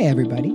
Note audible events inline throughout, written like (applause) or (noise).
Hey, everybody.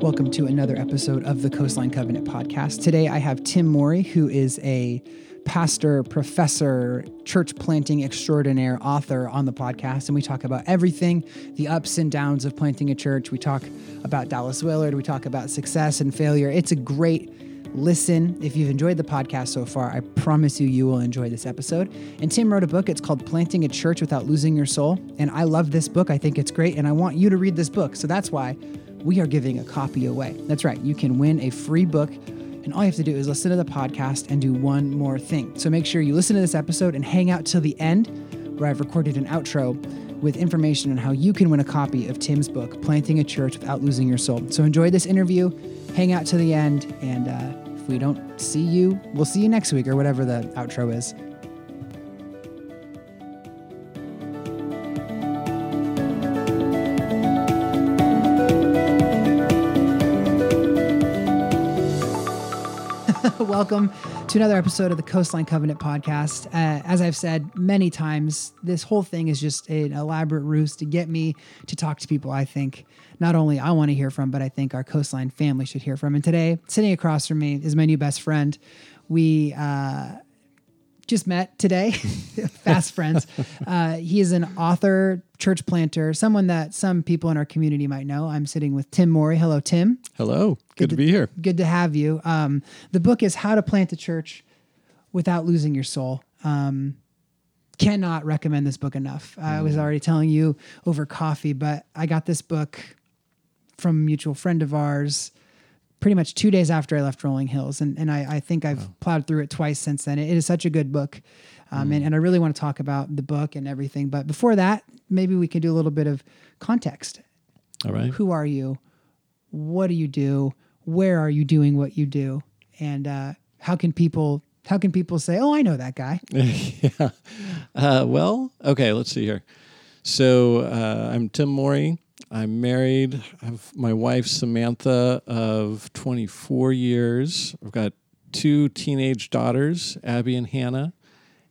Welcome to another episode of the Coastline Covenant podcast. Today I have Tim Morey, who is a pastor, professor, church planting extraordinaire, author on the podcast. And we talk about everything the ups and downs of planting a church. We talk about Dallas Willard. We talk about success and failure. It's a great listen. If you've enjoyed the podcast so far, I promise you, you will enjoy this episode. And Tim wrote a book. It's called Planting a Church Without Losing Your Soul. And I love this book. I think it's great. And I want you to read this book. So that's why we are giving a copy away. That's right. You can win a free book. And all you have to do is listen to the podcast and do one more thing. So make sure you listen to this episode and hang out till the end, where I've recorded an outro with information on how you can win a copy of Tim's book, Planting a Church Without Losing Your Soul. So enjoy this interview, hang out to the end, and uh, we don't see you, we'll see you next week or whatever the outro is. (laughs) Welcome to another episode of the Coastline Covenant podcast. Uh, as I've said many times, this whole thing is just an elaborate ruse to get me to talk to people I think not only I want to hear from, but I think our Coastline family should hear from. And today, sitting across from me is my new best friend. We uh, just met today, (laughs) fast friends. (laughs) Uh, he is an author, church planter, someone that some people in our community might know. I'm sitting with Tim Morey. Hello, Tim. Hello. Good, good to, to, be here. Good to have you. Um, the book is How to Plant a Church Without Losing Your Soul. Um, cannot recommend this book enough. Mm. I was already telling you over coffee, but I got this book from a mutual friend of ours pretty much two days after I left Rolling Hills. And, and I, I think I've wow. plowed through it twice since then. It, it is such a good book. Um, mm. and, and I really want to talk about the book and everything. But before that, maybe we can do a little bit of context. All right. Who are you? What do you do? Where are you doing what you do? And uh, how can people how can people say, "Oh, I know that guy"? (laughs) yeah. Uh, well, okay. Let's see here. So uh, I'm Tim Morey. I'm married. I have my wife Samantha of 24 years. I've got two teenage daughters, Abby and Hannah,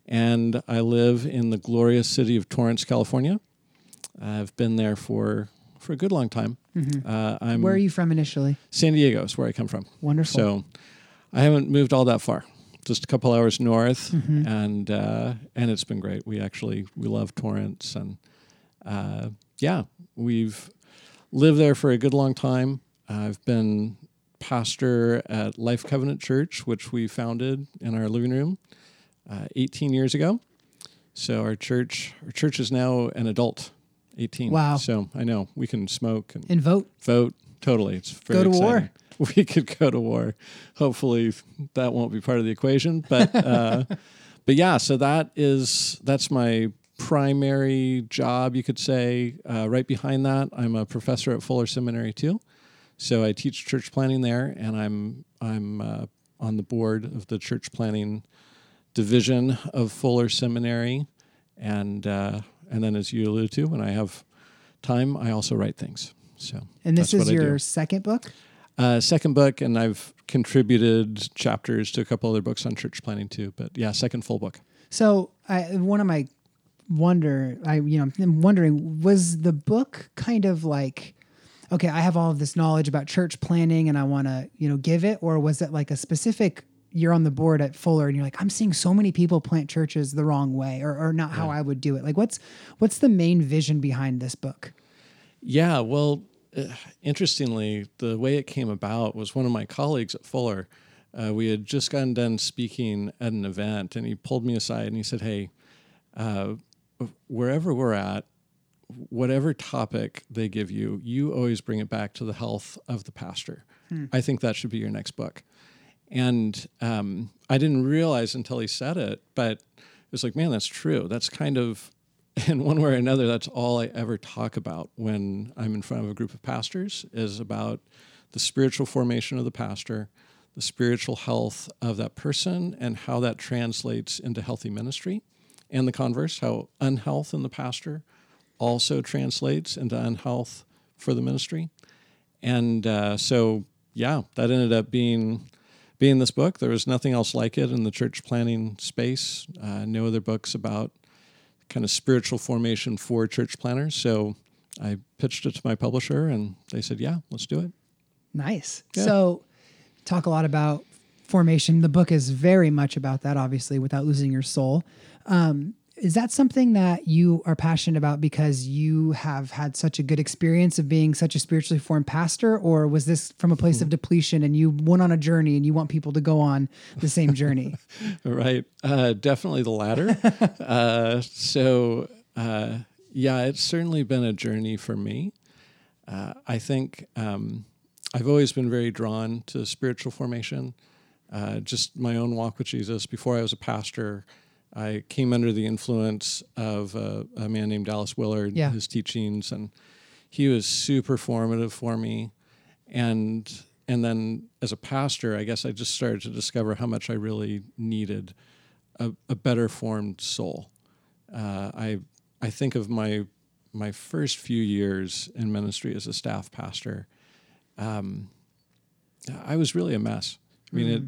and I live in the glorious city of Torrance, California. I've been there for for a good long time. Mm-hmm. Uh, I'm where are you from initially? San Diego is where I come from. Wonderful. So I haven't moved all that far. Just a couple hours north, mm-hmm. and uh, and it's been great. We actually we love Torrance, and uh, yeah, we've lived there for a good long time. I've been pastor at Life Covenant Church, which we founded in our living room uh, 18 years ago. So our church, our church is now an adult, 18. Wow. So I know we can smoke and, and vote. Vote totally. It's very go to exciting. war. (laughs) We could go to war. Hopefully that won't be part of the equation, but (laughs) uh, but yeah. So that is that's my primary job, you could say. Uh, right behind that, I'm a professor at Fuller Seminary too. So I teach church planting there, and I'm I'm uh, on the board of the church planting division of Fuller Seminary, and uh, and then as you alluded to, when I have time, I also write things. So and this is your second book. Uh, second book, and I've contributed chapters to a couple other books on church planting too. But yeah, second full book. So I, one of my wonder, I you know, I'm wondering, was the book kind of like, okay, I have all of this knowledge about church planting and I want to you know give it, or was it like a specific? You're on the board at Fuller and you're like, I'm seeing so many people plant churches the wrong way, or or not how I would do it. Like, what's what's the main vision behind this book? Yeah, well, uh, interestingly, the way it came about was one of my colleagues at Fuller. Uh, we had just gotten done speaking at an event, and he pulled me aside and he said, "Hey, uh, wherever we're at, whatever topic they give you, you always bring it back to the health of the pastor. Hmm. I think that should be your next book. And um, I didn't realize until he said it, but it was like, man, that's true. That's kind of, (laughs) in one way or another, that's all I ever talk about when I'm in front of a group of pastors is about the spiritual formation of the pastor, the spiritual health of that person, and how that translates into healthy ministry and the converse, how unhealth in the pastor also translates into unhealth for the ministry. And uh, so, yeah, that ended up being being this book. There was nothing else like it in the church planting space. Uh, no other books about kind of spiritual formation for church planters. So, I pitched it to my publisher, and they said, "Yeah, let's do it." Nice. Yeah. So, talk a lot about formation. The book is very much about that, obviously, without losing your soul. Um, is that something that you are passionate about because you have had such a good experience of being such a spiritually formed pastor, or was this from a place of depletion and you went on a journey and you want people to go on the same journey? (laughs) Right. Uh, definitely the latter. (laughs) uh, so, uh, yeah, it's certainly been a journey for me. Uh, I think um, I've always been very drawn to spiritual formation. Uh, just my own walk with Jesus. Before I was a pastor, I came under the influence of a, a man named Dallas Willard, Yeah. his teachings, and he was super formative for me. And and then as a pastor, I guess I just started to discover how much I really needed a, a better formed soul. Uh, I I think of my my first few years in ministry as a staff pastor. Um, I was really a mess. I mean, it,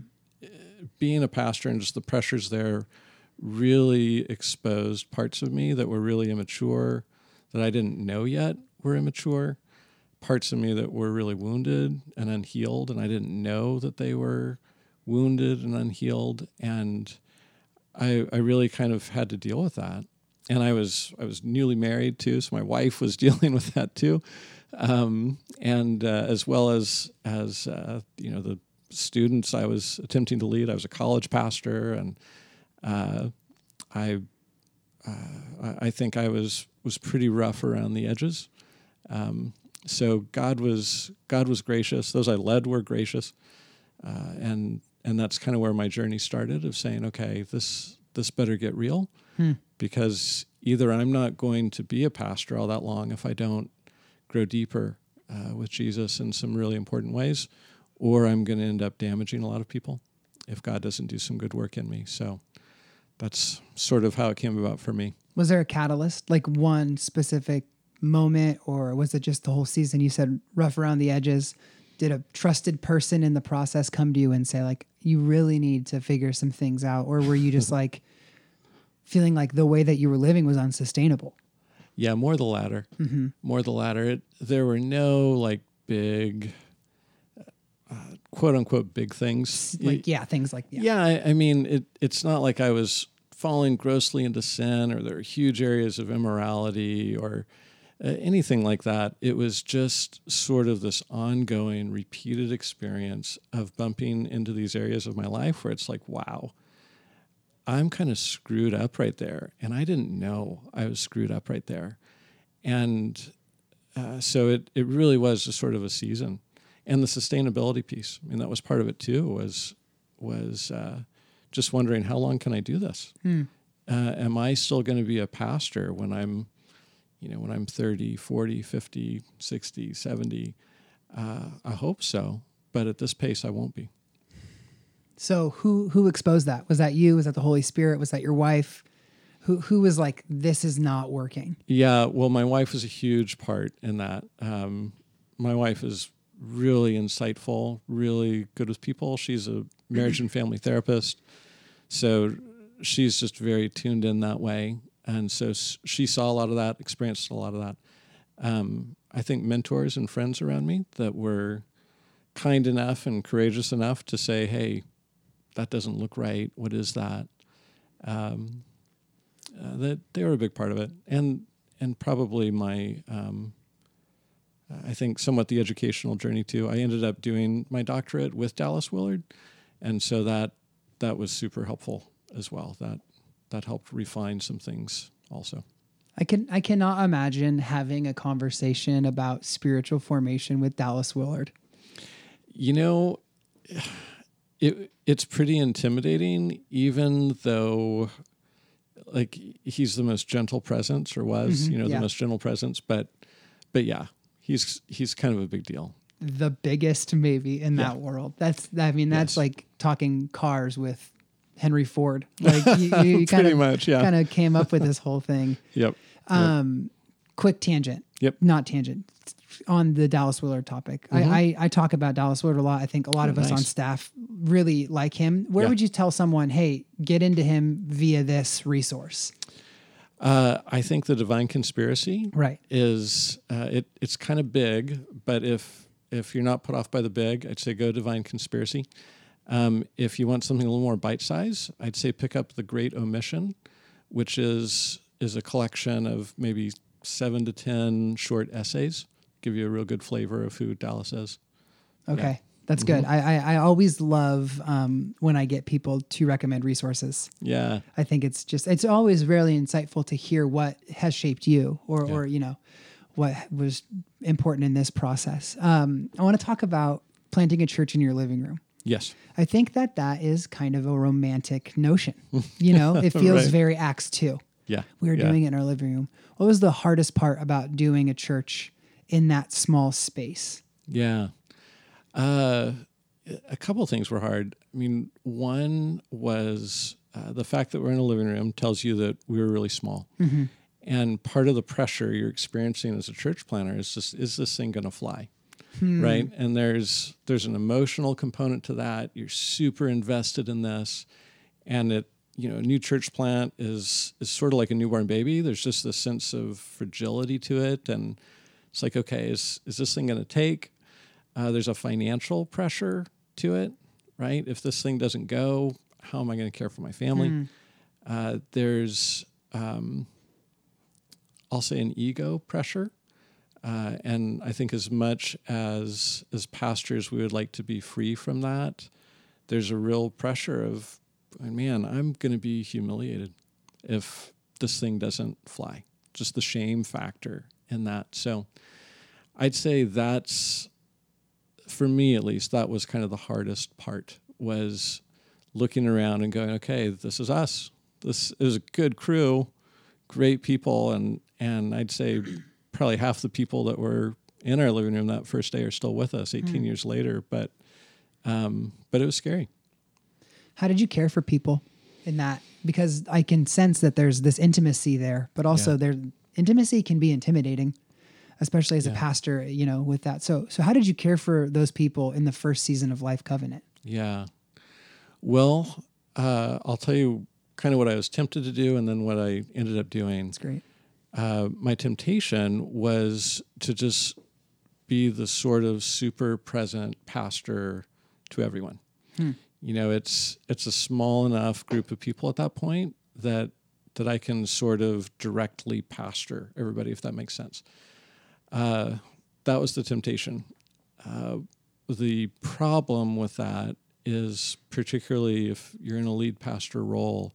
being a pastor and just the pressures there really exposed parts of me that were really immature, that I didn't know yet were immature, parts of me that were really wounded and unhealed, and I didn't know that they were wounded and unhealed, and I I really kind of had to deal with that. And I was I was newly married too, so my wife was (laughs) dealing with that too, um, and uh, as well as as uh, you know the students I was attempting to lead. I was a college pastor, and uh, I uh, I think I was was pretty rough around the edges. Um, so God was God was gracious. Those I led were gracious, uh, and and that's kind of where my journey started of saying, okay, this this better get real, because either I'm not going to be a pastor all that long if I don't grow deeper uh, with Jesus in some really important ways, or I'm going to end up damaging a lot of people if God doesn't do some good work in me. So that's sort of how it came about for me. Was there a catalyst, like one specific moment, or was it just the whole season? You said rough around the edges. Did a trusted person in the process come to you and say, like, you really need to figure some things out? Or were you just (laughs) like feeling like the way that you were living was unsustainable? Yeah, more the latter. Mm-hmm. More the latter. It, there were no like big, uh, quote unquote, big things. Like, yeah, things like, yeah. Yeah, I, I mean, it, it's not like I was falling grossly into sin or there are huge areas of immorality or uh, anything like that. It was just sort of this ongoing, repeated experience of bumping into these areas of my life where it's like, wow, I'm kind of screwed up right there. And I didn't know I was screwed up right there. And uh, so it, it really was just sort of a season. And the sustainability piece, I mean, that was part of it too, was, was uh, just wondering how long can I do this? Uh, am I still going to be a pastor when I'm, you know, when I'm 30, 40, 50, 60, 70? Uh, I hope so. But at this pace, I won't be. So who who exposed that? Was that you? Was that the Holy Spirit? Was that your wife? Who who was like, this is not working? Yeah, well, my wife was a huge part in that. Um, my wife is really insightful, really good with people. She's a marriage and family therapist, so she's just very tuned in that way, and so she saw a lot of that, experienced a lot of that. Um, I think mentors and friends around me that were kind enough and courageous enough to say, "Hey, that doesn't look right. What is that?" Um, uh, that they were a big part of it, and and probably my, um, I think somewhat the educational journey too. I ended up doing my doctorate with Dallas Willard, and so that that was super helpful as well. That that helped refine some things also. I can I cannot imagine having a conversation about spiritual formation with Dallas Willard. You know, it it's pretty intimidating, even though like he's the most gentle presence or was, mm-hmm. you know, yeah. the most gentle presence. But but yeah, he's he's kind of a big deal. The biggest maybe in that world. That's I mean that's Yes. like talking cars with Henry Ford. Like you, (laughs) you, kind of much, yeah. kind of came up with this whole thing. (laughs) Yep. Um, quick tangent. Yep. Not tangent. On the Dallas Willard topic, I, I I talk about Dallas Willard a lot. I think a lot of us on Mm-hmm. Oh, nice. staff really like him. Where Yeah. would you tell someone, hey, get into him via this resource? Uh, I think the divine conspiracy Right. is uh, it. It's kind of big, but if if you're not put off by the big, I'd say go divine conspiracy. Um, if you want something a little more bite size, I'd say pick up the Great Omission, which is is a collection of maybe seven to ten short essays. Give you a real good flavor of who Dallas is. Okay. That's good. Mm-hmm. I, I, I always love um, when I get people to recommend resources. Yeah, I think it's just it's always really insightful to hear what has shaped you or or you know what was important in this process. Um, I want to talk about planting a church in your living room. yes, I think that that is kind of a romantic notion. You know, (laughs) it feels Right. very Acts two. yeah. We were yeah. doing it in our living room. What was the hardest part about doing a church in that small space? Yeah. Uh, a couple of things were hard. I mean, one was uh, the fact that we're in a living room tells you that we were really small. And part of the pressure you're experiencing as a church planter is just, is this thing going to fly? Right. And there's, there's an emotional component to that. You're super invested in this. And it, you know, a new church plant is, is sort of like a newborn baby. There's just this sense of fragility to it. And it's like, okay, is, is this thing going to take? Uh, there's a financial pressure to it, right? If this thing doesn't go, how am I going to care for my family? Uh, there's, um, I'll say, an ego pressure, uh, and I think as much as as pastors, we would like to be free from that. There's a real pressure of, man, I'm going to be humiliated if this thing doesn't fly. Just the shame factor in that. So, I'd say that's for me at least that was kind of the hardest part was looking around and going okay this is us this is a good crew great people and and i'd say probably half the people that were in our living room that first day are still with us 18 years later but um but it was scary How did you care for people in that? Because I can sense that there's this intimacy there, but also Yeah. there intimacy can be intimidating, especially as a pastor, you know, with that. So so how did you care for those people in the first season of Life Covenant? Yeah. Well, uh, I'll tell you kind of what I was tempted to do and then what I ended up doing. It's great. Uh, my temptation was to just be the sort of super present pastor to everyone. You know, it's it's a small enough group of people at that point that that I can sort of directly pastor everybody, if that makes sense. Uh, that was the temptation. Uh, the problem with that is, particularly if you're in a lead pastor role,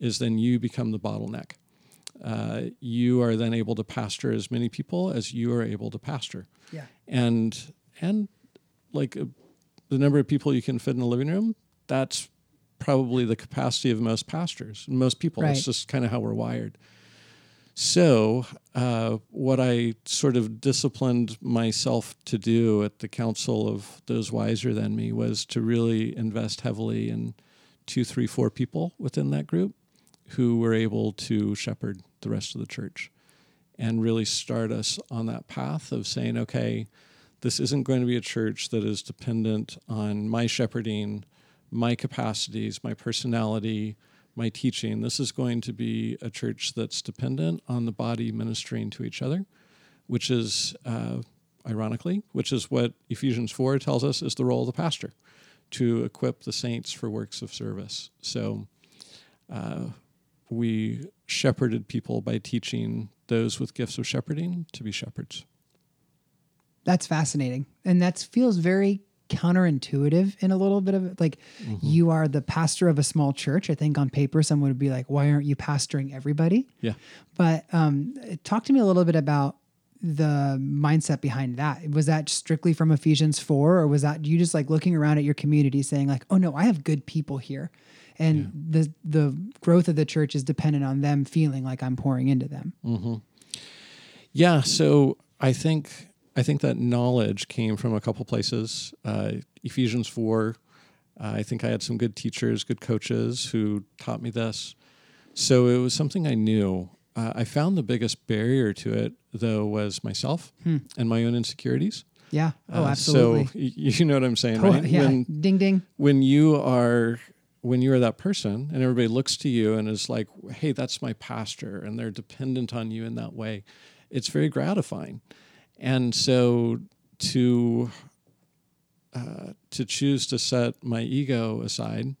is then you become the bottleneck. Uh, you are then able to pastor as many people as you are able to pastor, Yeah. and and like uh, the number of people you can fit in a living room, that's probably the capacity of most pastors, most people. Right. It's just kind of how we're wired. So, uh, what I sort of disciplined myself to do at the counsel of those wiser than me was to really invest heavily in two, three, four people within that group who were able to shepherd the rest of the church and really start us on that path of saying, okay, this isn't going to be a church that is dependent on my shepherding, my capacities, my personality, my teaching. This is going to be a church that's dependent on the body ministering to each other, which is, uh, ironically, which is what Ephesians 4 tells us is the role of the pastor to equip the saints for works of service. So uh, we shepherded people by teaching those with gifts of shepherding to be shepherds. That's fascinating. And that feels very counterintuitive in a little bit of. Like Mm-hmm. you are the pastor of a small church. I think on paper, someone would be like, why aren't you pastoring everybody? Yeah. But um, talk to me a little bit about the mindset behind that. Was that strictly from Ephesians 4, or was that you just like looking around at your community saying, like, oh no, I have good people here? And the the growth of the church is dependent on them feeling like I'm pouring into them. Yeah, so I think I think that knowledge came from a couple places. Uh, Ephesians four. Uh, I think I had some good teachers, good coaches who taught me this. So it was something I knew. Uh, I found the biggest barrier to it, though, was myself and my own insecurities. Yeah. Oh, Uh, absolutely. So you know what I'm saying, Oh, right? yeah. When ding ding. when you are when you're that person and everybody looks to you and is like, hey, that's my pastor, and they're dependent on you in that way, it's very gratifying. And so to uh, to choose to set my ego aside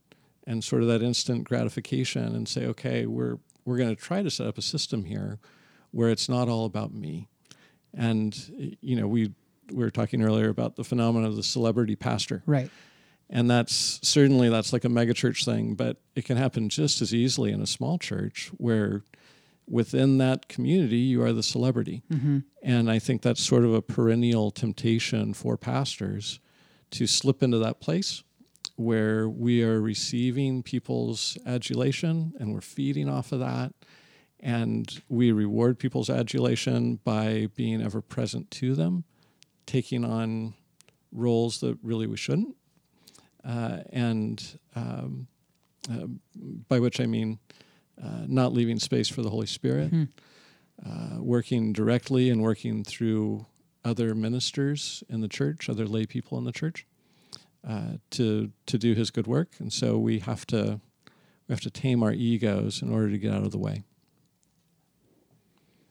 and sort of that instant gratification and say, okay, we're we're going to try to set up a system here where it's not all about me. And you know, we we were talking earlier about the phenomenon of the celebrity pastor, right? And that's certainly that's like a megachurch thing, but it can happen just as easily in a small church where within that community you are the celebrity. Mm-hmm. And I think that's sort of a perennial temptation for pastors to slip into that place where we are receiving people's adulation and we're feeding off of that. And we reward people's adulation by being ever present to them, taking on roles that really we shouldn't. Uh, and um, uh, by which I mean uh, not leaving space for the Holy Spirit, mm-hmm. working directly and working through other ministers in the church, other lay people in the church, uh, to to do His good work, and so we have to we have to tame our egos in order to get out of the way.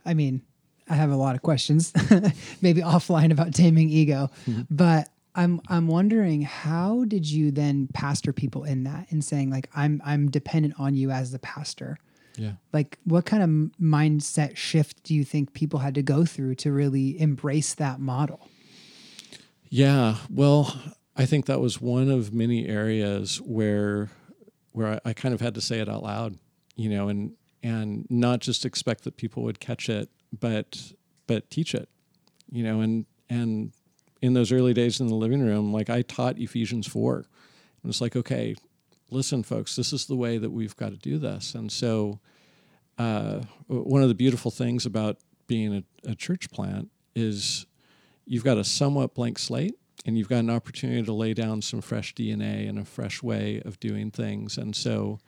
I mean, I have a lot of questions, (laughs) maybe offline about taming ego, mm-hmm. but I'm I'm wondering how did you then pastor people in that and saying like I'm I'm dependent on you as the pastor. Yeah. Like what kind of mindset shift do you think people had to go through to really embrace that model? Yeah, well, I think that was one of many areas where where I, I kind of had to say it out loud, you know, and and not just expect that people would catch it, but but teach it, you know, and and in those early days in the living room, like I taught Ephesians four, and it's like, okay, listen, folks, this is the way that we've got to do this, and so uh, one of the beautiful things about being a, a church plant is you've got a somewhat blank slate and you've got an opportunity to lay down some fresh DNA and a fresh way of doing things. And so,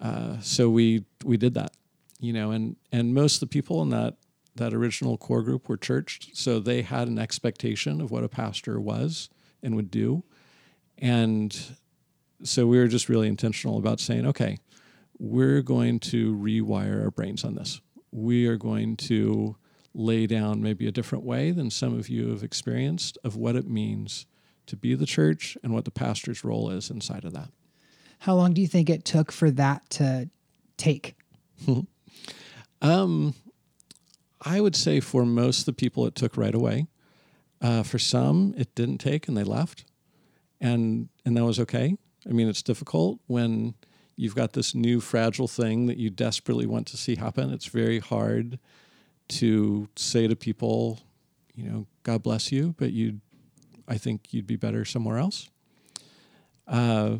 uh, so we we did that, you know, and and most of the people in that that original core group were churched, so they had an expectation of what a pastor was and would do, and so we were just really intentional about saying, okay, we're going to rewire our brains on this. We are going to lay down maybe a different way than some of you have experienced of what it means to be the church and what the pastor's role is inside of that. How long do you think it took for that to take? (laughs) um, I would say for most of the people, it took right away. Uh, for some, it didn't take and they left, and and that was okay. I mean, it's difficult when you've got this new fragile thing that you desperately want to see happen. It's very hard to say to people, you know, God bless you, but you, I think you'd be better somewhere else. Uh,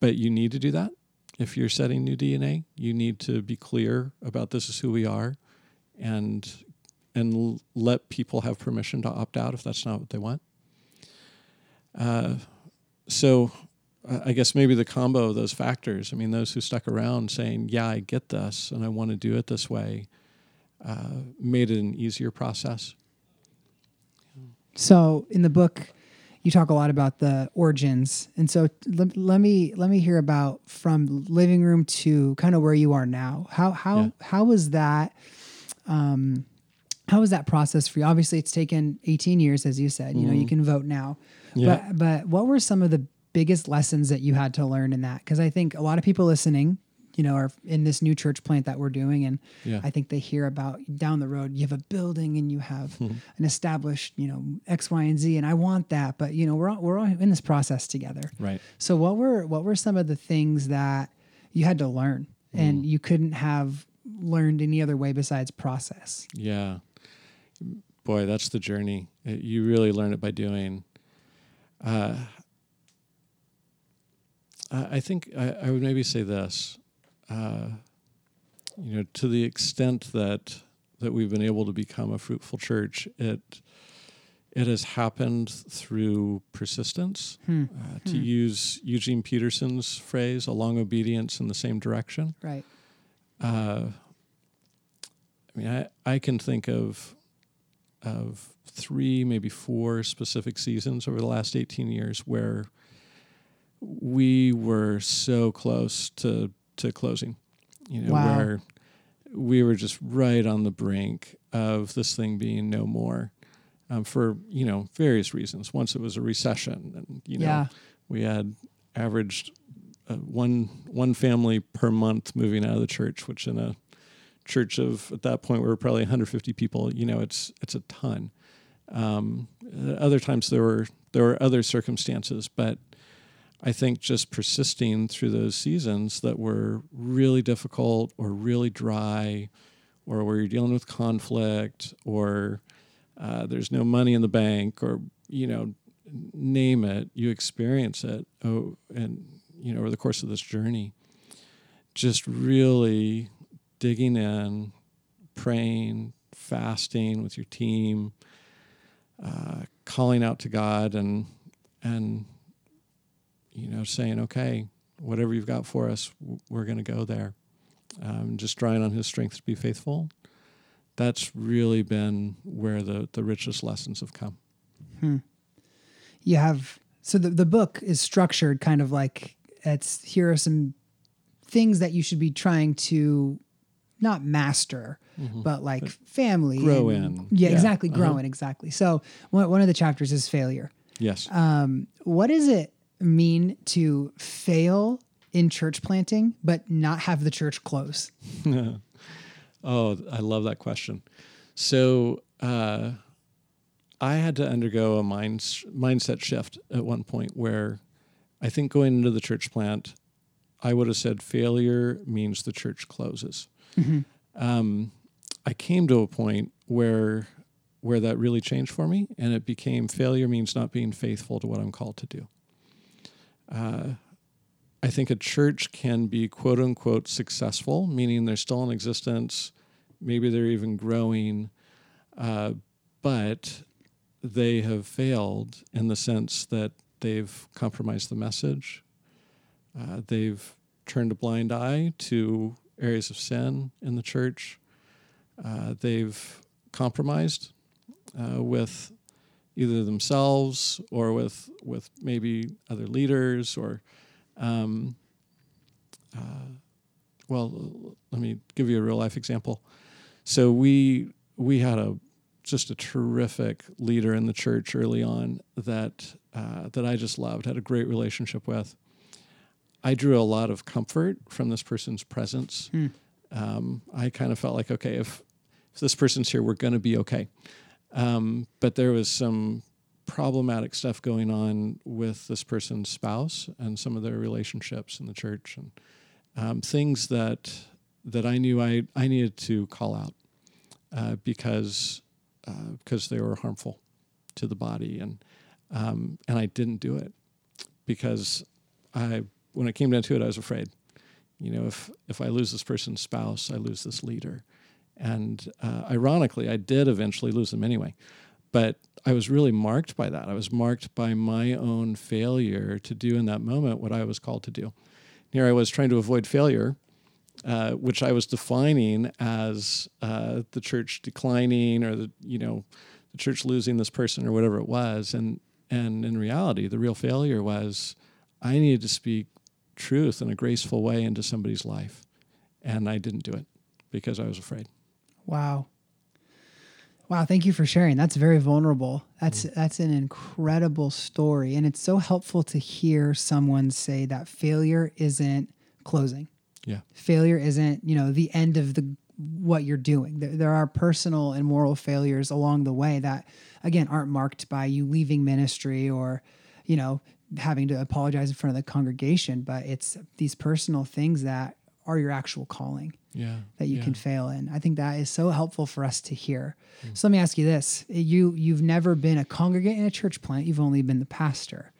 but you need to do that. If you're setting new DNA, you need to be clear about this is who we are, and and let people have permission to opt out if that's not what they want. Uh, so I guess maybe the combo of those factors. I mean, those who stuck around saying, "Yeah, I get this, and I want to do it this way," uh, made it an easier process. So in the book, you talk a lot about the origins, and so let, let me let me hear about from living room to kind of where you are now. How how yeah. how was that? Um, how was that process for you? Obviously, it's taken 18 years, as you said. You mm-hmm. know, you mm-hmm. can vote now. Yeah. But but what were some of the biggest lessons that you had to learn in that? Because I think a lot of people listening you know, are in this new church plant that we're doing. And yeah. I think they hear about down the road, you have a building and you have mm-hmm. an established, you know, X, Y, and Z. And I want that, but you know, we're all, we're all in this process together. Right. So what were, what were some of the things that you had to learn mm. and you couldn't have learned any other way besides process? Yeah. Boy, that's the journey. It, you really learn it by doing. Uh, I think I, I, would maybe say this uh, you know, to the extent that that we've been able to become a fruitful church, it it has happened through persistence. Hmm. Uh, to hmm. use Eugene Peterson's phrase, a long obedience in the same direction. Right. Uh, I mean, I, I can think of of three, maybe four specific seasons over the last 18 years where we were so close to to closing. You know, Wow. where we were just right on the brink of this thing being no more. Um, for you know various reasons. Once it was a recession, and you know Yeah. we had averaged uh, one one family per month moving out of the church, which in a church of at that point we were probably 150 people. You know, it's it's a ton. Um, uh, other times there were there were other circumstances, but I think just persisting through those seasons that were really difficult or really dry, or where you're dealing with conflict, or uh, there's no money in the bank, or you know, name it, you experience it. Oh, and you know, over the course of this journey, just really digging in, praying, fasting with your team, uh, calling out to God, and and you know, saying, okay, whatever you've got for us, we're going to go there. Um, just drawing on His strength to be faithful. That's really been where the the richest lessons have come. you have so the, the book is structured kind of like it's here are some things that you should be trying to not master but like family Mm-hmm. Grow and- in. yeah, Yeah, exactly uh-huh. grow in exactly so one, one of the chapters is failure Yes. um, what does it mean to fail in church planting but not have the church close (laughs) Oh, I love that question. So uh, I had to undergo a mind, mindset shift at one point where I think going into the church plant, I would have said failure means the church closes. Um, I came to a point where where that really changed for me, and it became failure means not being faithful to what I'm called to do. Uh, I think a church can be quote unquote successful, meaning they're still in existence, maybe they're even growing, uh, but they have failed in the sense that they've compromised the message. Uh, they've turned a blind eye to areas of sin in the church. Uh, they've compromised uh, with either themselves or with with maybe other leaders or um, uh, well let me give you a real life example so we we had a just a terrific leader in the church early on that uh, that I just loved had a great relationship with. I drew a lot of comfort from this person's presence. Um, I kind of felt like okay if if this person's here we're going to be okay. Um, but there was some problematic stuff going on with this person's spouse and some of their relationships in the church and um, things that that I knew I, I needed to call out uh, because uh, because they were harmful to the body and um, and I didn't do it because I when it came down to it I was afraid. You know if if I lose this person's spouse I lose this leader. And uh, ironically I did eventually lose them anyway. But I was really marked by that. I was marked by my own failure to do in that moment what I was called to do. Here I was trying to avoid failure uh, which I was defining as uh, the church declining or the you know the church losing this person or whatever it was, and and in reality, the real failure was I needed to speak truth in a graceful way into somebody's life, and I didn't do it because I was afraid. Wow. Wow, thank you for sharing. That's very vulnerable. That's mm-hmm. that's an incredible story and it's so helpful to hear someone say that failure isn't closing. Yeah, Failure isn't, you know, the end of the what you're doing. There, there are personal and moral failures along the way that again aren't marked by you leaving ministry or, you know, having to apologize in front of the congregation, but it's these personal things that are your actual calling yeah, that you yeah. can fail in. I think that is so helpful for us to hear. So let me ask you this: you you've never been a congregant in a church plant. You've only been the pastor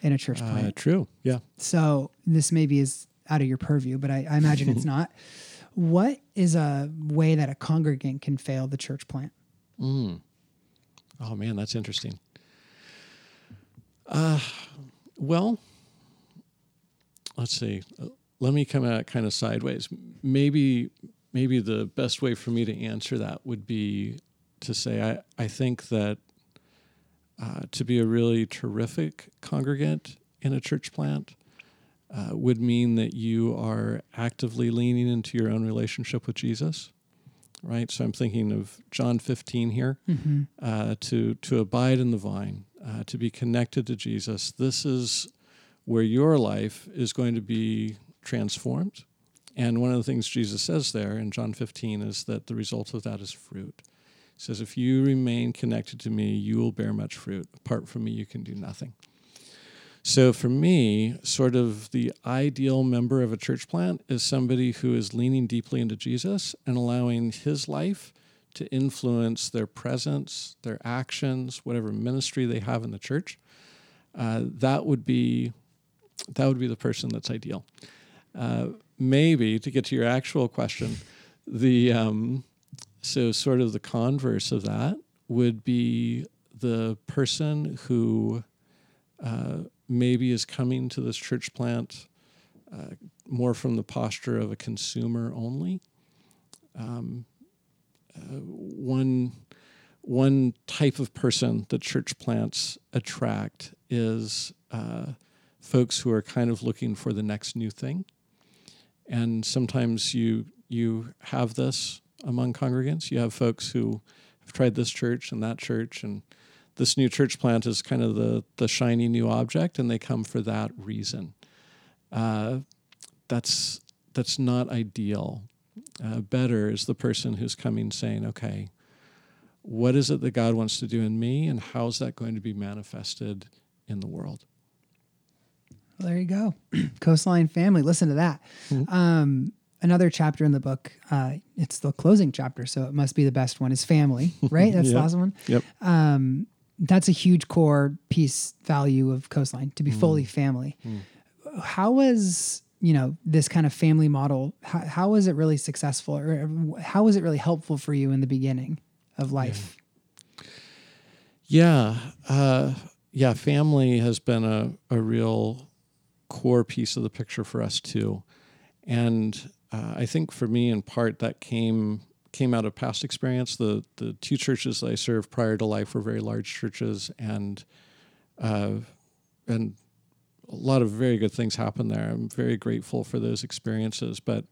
in a church Uh, plant. true. Yeah. So this maybe is out of your purview, but I, I imagine it's (laughs) not. What is a way that a congregant can fail the church plant? Oh man, that's interesting. Uh, well, let's see. Uh, Let me come at kind of sideways. Maybe, maybe the best way for me to answer that would be to say I, I think that uh, to be a really terrific congregant, in a church plant uh, would mean that you are actively leaning into your own relationship with Jesus, right? So I'm thinking of John 15 here Mm-hmm. uh, to to abide in the vine, uh, to be connected to Jesus. This is where your life is going to be transformed. And one of the things Jesus says there in John 15 is that the result of that is fruit. He says, If you remain connected to me, you will bear much fruit. Apart from me, you can do nothing. So for me, sort of the ideal member of a church plant is somebody who is leaning deeply into Jesus and allowing his life to influence their presence, their actions, whatever ministry they have in the church. Uh, that would be that would be the person that's ideal. Uh, maybe to get to your actual question, the um, so sort of the converse of that would be the person who uh, maybe is coming to this church plant uh, more from the posture of a consumer only. Um, uh, one one type of person that church plants attract is uh, folks who are kind of looking for the next new thing, and sometimes you you have this among congregants. You have folks who have tried this church and that church, and this new church plant is kind of the the shiny new object, and they come for that reason. Uh, that's that's not ideal. Uh, better is the person who's coming saying, "Okay, what is it that God wants to do in me, and how's that going to be manifested in the world?" Well, there you go. (clears throat) Coastline family. Listen to that. Mhm. Um, another chapter in the book, uh, it's the closing chapter, so it must be the best one, is family, right? (laughs) That's the last one. Yep. Um, that's a huge core piece value of Coastline to be fully family. Mm. How was you know this kind of family model? How, how was it really successful, or how was it really helpful for you in the beginning of life? Yeah, uh, yeah. Family has been a, a real core piece of the picture for us too, and uh, I think for me, in part, that came came out of past experience. The the two churches that I served prior to life were very large churches, and uh, and a lot of very good things happened there. I'm very grateful for those experiences, but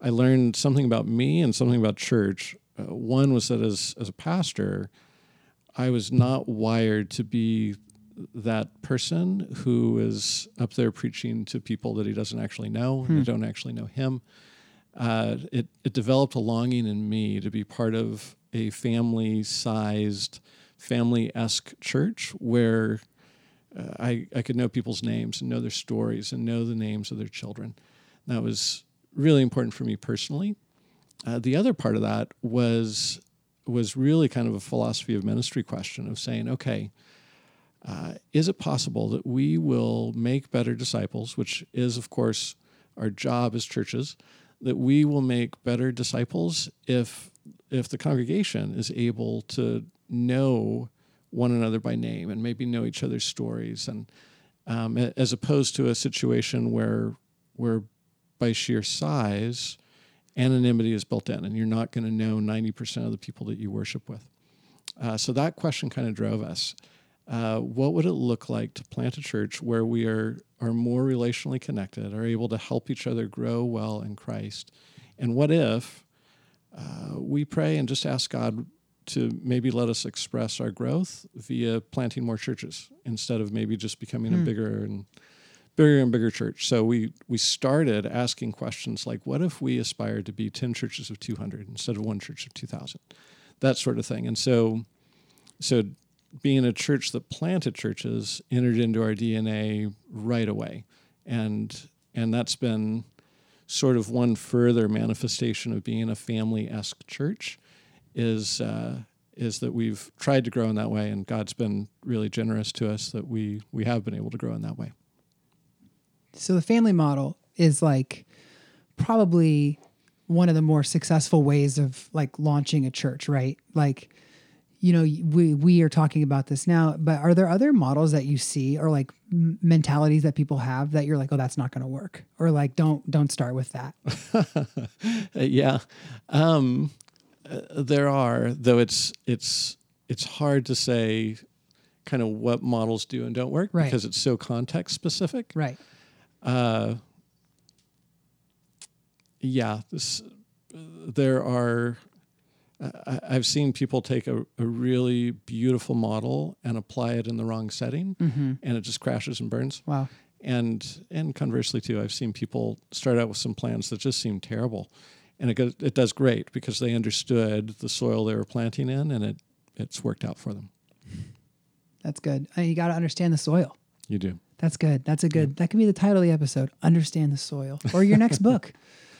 I learned something about me and something about church. Uh, one was that as as a pastor. I was not wired to be that person who is up there preaching to people that he doesn't actually know, Hmm. who don't actually know him. Uh, it, it developed a longing in me to be part of a family sized, family esque church where uh, I, I could know people's names and know their stories and know the names of their children. That was really important for me personally. Uh, the other part of that was was really kind of a philosophy of ministry question of saying, okay, uh, is it possible that we will make better disciples, which is, of course, our job as churches, that we will make better disciples if if the congregation is able to know one another by name and maybe know each other's stories, and um, as opposed to a situation where where by sheer size anonymity is built in, and you're not going to know 90% of the people that you worship with. Uh, so that question kind of drove us. Uh, what would it look like to plant a church where we are are more relationally connected, are able to help each other grow well in Christ? And what if uh, we pray and just ask God to maybe let us express our growth via planting more churches instead of maybe just becoming a Hmm. bigger and bigger and bigger church. So we we started asking questions like, what if we aspired to be ten churches of two hundred instead of one church of two thousand, that sort of thing. And so, so being a church that planted churches entered into our DNA right away, and and that's been sort of one further manifestation of being a family esque church, is. Uh, is that we've tried to grow in that way, and God's been really generous to us that we we have been able to grow in that way. So the family model is like probably one of the more successful ways of like launching a church, right? Like, you know, we we are talking about this now, but are there other models that you see or like m- mentalities that people have that you're like, oh, that's not going to work, or like, don't don't start with that. Uh, (laughs) yeah, um, uh, there are though. It's it's it's hard to say kind of what models do and don't work Right. because it's so context specific. Right. Uh, yeah, this there are. I've seen people take a, a really beautiful model and apply it in the wrong setting, and it just crashes and burns. Wow. And and conversely too, I've seen people start out with some plans that just seem terrible, and it goes, it does great because they understood the soil they were planting in, and it it's worked out for them. That's good. Uh, You got to understand the soil. You do. That's good. That's a good. That could be the title of the episode. Understand the soil, or your next (laughs) book.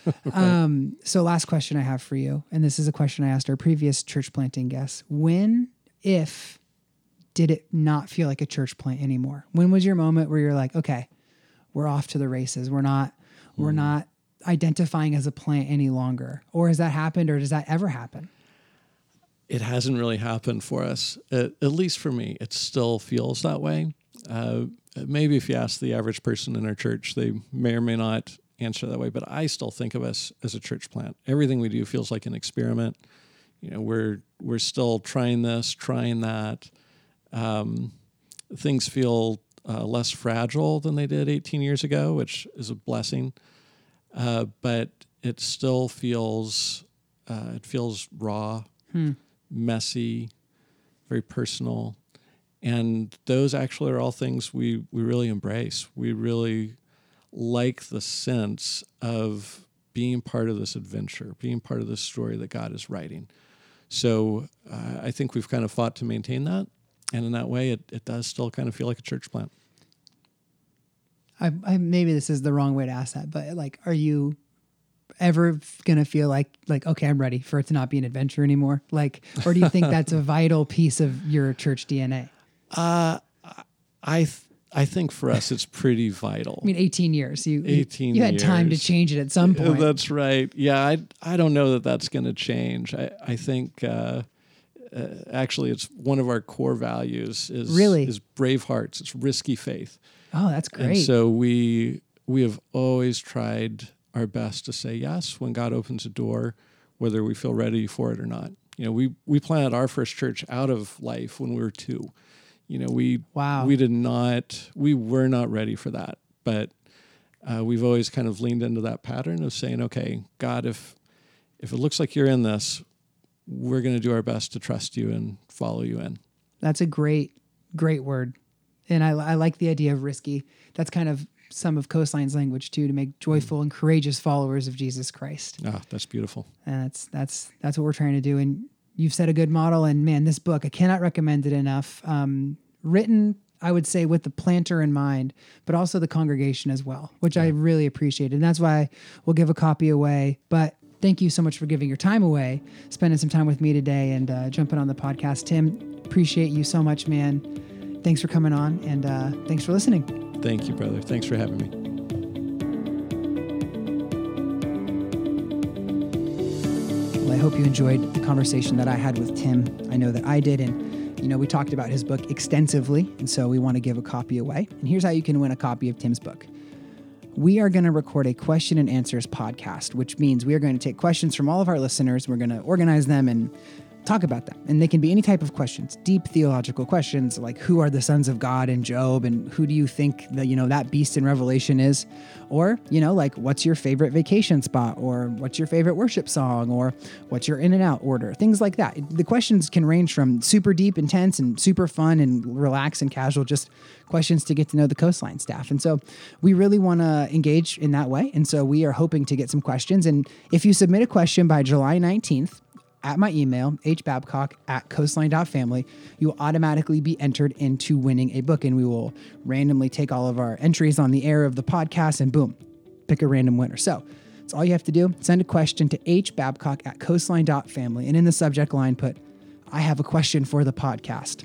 (laughs) Um, so, last question I have for you, and this is a question I asked our previous church planting guests: When, if, did it not feel like a church plant anymore? When was your moment where you're like, okay, we're off to the races. We're not. We're not identifying as a plant any longer, or has that happened, or does that ever happen? it hasn't really happened for us. At, at least for me, it still feels that way. Uh, maybe if you ask the average person in our church, they may or may not answer that way. But I still think of us as a church plant. Everything we do feels like an experiment. You know, we're we're still trying this, trying that. Um, things feel uh, less fragile than they did 18 years ago, which is a blessing. Uh, but it still feels uh, it feels raw messy, very personal. And those actually are all things we, we really embrace. We really like the sense of being part of this adventure, being part of this story that God is writing. So uh, I think we've kind of fought to maintain that. And in that way, it, it does still kind of feel like a church plant. I, I maybe this is the wrong way to ask that, but like, are you ever gonna feel like like okay, I'm ready for it to not be an adventure anymore? Like, or do you think that's a (laughs) vital piece of your church DNA? Uh, I, th- I think for us, it's pretty vital. I mean, 18 years. You you- 18 You had time to change it at some point. That's right. Yeah, I I don't know that that's going to change. I I think uh, uh, actually it's one of our core values is Really? is brave hearts. It's risky faith, oh, that's great. and so we we have always tried our best to say yes when God opens a door, whether we feel ready for it or not. You know, we we planted our first church out of life when we were two. You know, we Wow. we did not we were not ready for that, but uh, we've always kind of leaned into that pattern of saying, okay, God, if if it looks like you're in this, we're going to do our best to trust you and follow you in. That's a great, great word. And I, I like the idea of risky. That's kind of some of Coastline's language too, to make joyful and courageous followers of Jesus Christ. Ah, that's beautiful. And that's that's that's what we're trying to do. And you've set a good model. And man, this book I cannot recommend it enough. Um, written, I would say, with the planter in mind, but also the congregation as well, which I really appreciate. And that's why we'll give a copy away. But thank you so much for giving your time away, spending some time with me today, and uh, jumping on the podcast. Tim, appreciate you so much, man. Thanks for coming on, and uh, thanks for listening. Thank you, brother. Thanks for having me. I hope you enjoyed the conversation that I had with Tim. I know that I did. And, you know, we talked about his book extensively. And so we want to give a copy away. And here's how you can win a copy of Tim's book. We are going to record a question and answers podcast, which means we are going to take questions from all of our listeners. We're going to organize them and talk about them. And they can be any type of questions, deep theological questions like who are the sons of God in Job and who do you think that, you know, that beast in Revelation is? Or, you know, like what's your favorite vacation spot or what's your favorite worship song or what's your In-N-Out order? Things like that. The questions can range from super deep, intense and super fun and relaxed and casual, just questions to get to know the coastline staff. And so we really want to engage in that way. And so we are hoping to get some questions. And if you submit a question by July 19th, at my email, hbabcock at coastline.family, you will automatically be entered into winning a book. And we will randomly take all of our entries on the air of the podcast and boom, pick a random winner. So that's all you have to do. Send a question to hbabcock at coastline.family. And in the subject line, put, I have a question for the podcast.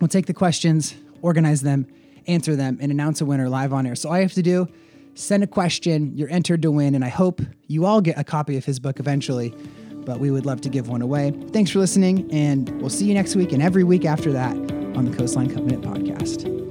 We'll take the questions, organize them, answer them, and announce a winner live on air. So all you have to do, send a question, you're entered to win, and I hope you all get a copy of his book eventually. But we would love to give one away. Thanks for listening, and we'll see you next week and every week after that on the Coastline Covenant podcast.